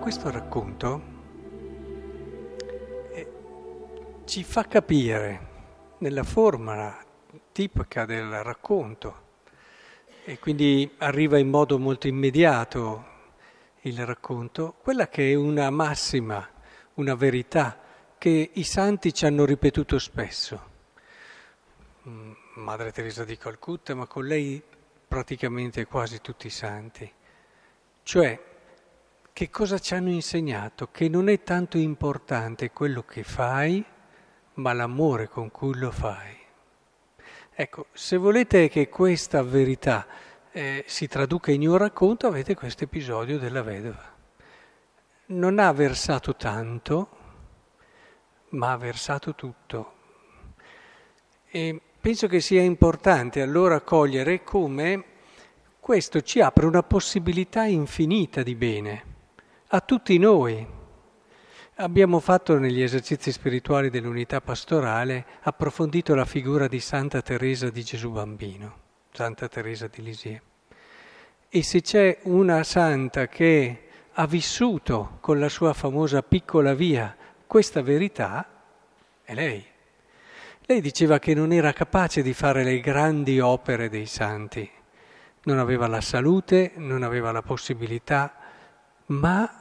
questo racconto eh, ci fa capire nella forma tipica del racconto e quindi arriva in modo molto immediato il racconto, quella che è una massima, una verità che i santi ci hanno ripetuto spesso. Mm, Madre Teresa di Calcutta, ma con lei praticamente quasi tutti i santi. Cioè, che cosa ci hanno insegnato? Che non è tanto importante quello che fai, ma l'amore con cui lo fai. Ecco, se volete che questa verità eh, si traduca in un racconto, avete questo episodio della vedova. Non ha versato tanto, ma ha versato tutto. E penso che sia importante allora cogliere come questo ci apre una possibilità infinita di bene a tutti noi. Abbiamo fatto negli esercizi spirituali dell'unità pastorale approfondito la figura di Santa Teresa di Gesù Bambino, Santa Teresa di Lisie. E se c'è una santa che ha vissuto con la sua famosa piccola via questa verità, è lei. Lei diceva che non era capace di fare le grandi opere dei santi, non aveva la salute, non aveva la possibilità, ma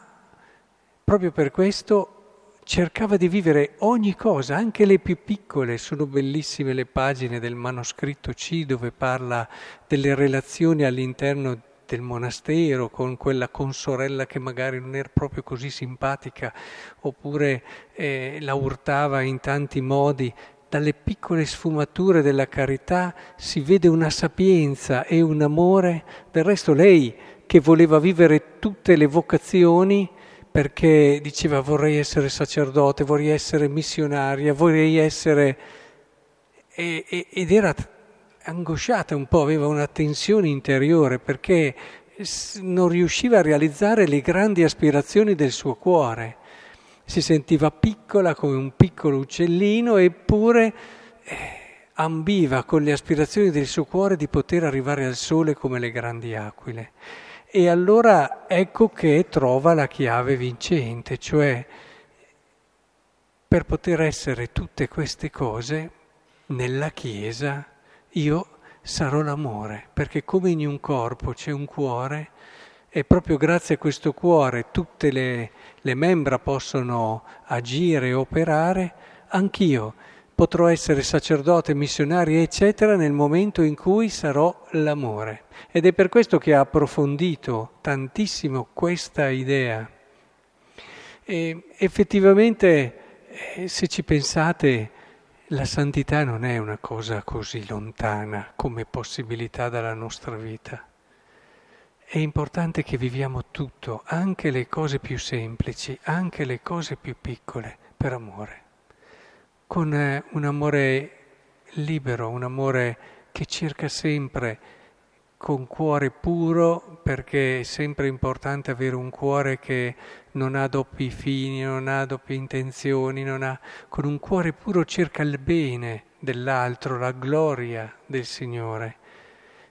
proprio per questo cercava di vivere ogni cosa, anche le più piccole. Sono bellissime le pagine del manoscritto C dove parla delle relazioni all'interno del monastero con quella consorella che magari non era proprio così simpatica oppure eh, la urtava in tanti modi. Dalle piccole sfumature della carità si vede una sapienza e un amore. Del resto lei che voleva vivere tutte le vocazioni, perché diceva vorrei essere sacerdote, vorrei essere missionaria, vorrei essere... E, ed era angosciata un po', aveva una tensione interiore perché non riusciva a realizzare le grandi aspirazioni del suo cuore. Si sentiva piccola come un piccolo uccellino eppure eh, ambiva con le aspirazioni del suo cuore di poter arrivare al sole come le grandi aquile. E allora ecco che trova la chiave vincente, cioè per poter essere tutte queste cose nella Chiesa io sarò l'amore, perché come in un corpo c'è un cuore, e proprio grazie a questo cuore tutte le, le membra possono agire e operare, anch'io potrò essere sacerdote, missionario, eccetera, nel momento in cui sarò l'amore. Ed è per questo che ha approfondito tantissimo questa idea. E effettivamente, eh, se ci pensate, la santità non è una cosa così lontana come possibilità dalla nostra vita. È importante che viviamo tutto, anche le cose più semplici, anche le cose più piccole, per amore con eh, un amore libero, un amore che cerca sempre con cuore puro, perché è sempre importante avere un cuore che non ha doppi fini, non ha doppie intenzioni, ha... con un cuore puro cerca il bene dell'altro, la gloria del Signore.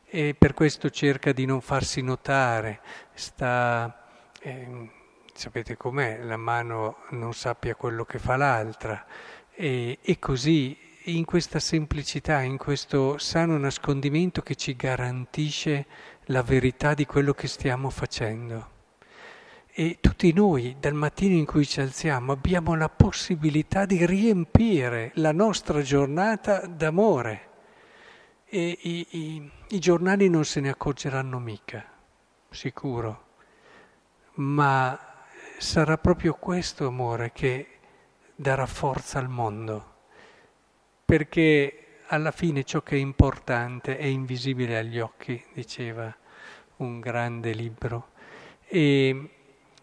E per questo cerca di non farsi notare, sta, eh, sapete com'è, la mano non sappia quello che fa l'altra e, e così in questa semplicità, in questo sano nascondimento che ci garantisce la verità di quello che stiamo facendo. E tutti noi, dal mattino in cui ci alziamo, abbiamo la possibilità di riempire la nostra giornata d'amore. E i, i, i giornali non se ne accorgeranno mica, sicuro. Ma sarà proprio questo amore che darà forza al mondo, perché alla fine ciò che è importante è invisibile agli occhi, diceva un grande libro. E,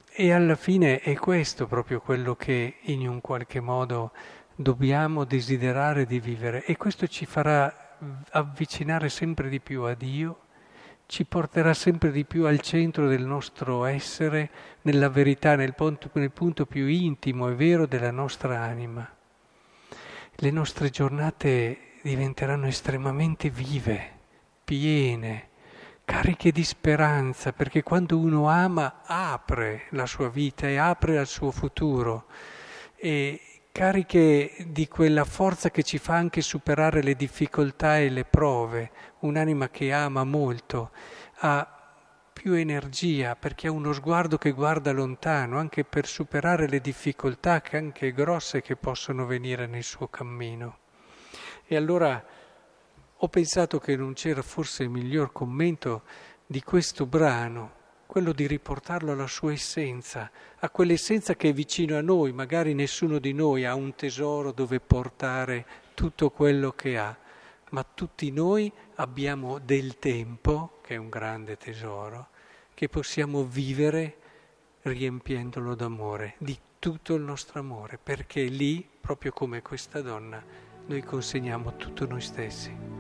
e alla fine è questo proprio quello che in un qualche modo dobbiamo desiderare di vivere e questo ci farà avvicinare sempre di più a Dio ci porterà sempre di più al centro del nostro essere, nella verità, nel punto, nel punto più intimo e vero della nostra anima. Le nostre giornate diventeranno estremamente vive, piene, cariche di speranza, perché quando uno ama apre la sua vita e apre al suo futuro, e cariche di quella forza che ci fa anche superare le difficoltà e le prove. Un'anima che ama molto ha più energia perché ha uno sguardo che guarda lontano, anche per superare le difficoltà che anche grosse che possono venire nel suo cammino. E allora ho pensato che non c'era forse il miglior commento di questo brano, quello di riportarlo alla sua essenza, a quell'essenza che è vicino a noi, magari nessuno di noi ha un tesoro dove portare tutto quello che ha, ma tutti noi abbiamo del tempo, che è un grande tesoro, che possiamo vivere riempiendolo d'amore, di tutto il nostro amore, perché lì, proprio come questa donna, noi consegniamo tutto noi stessi.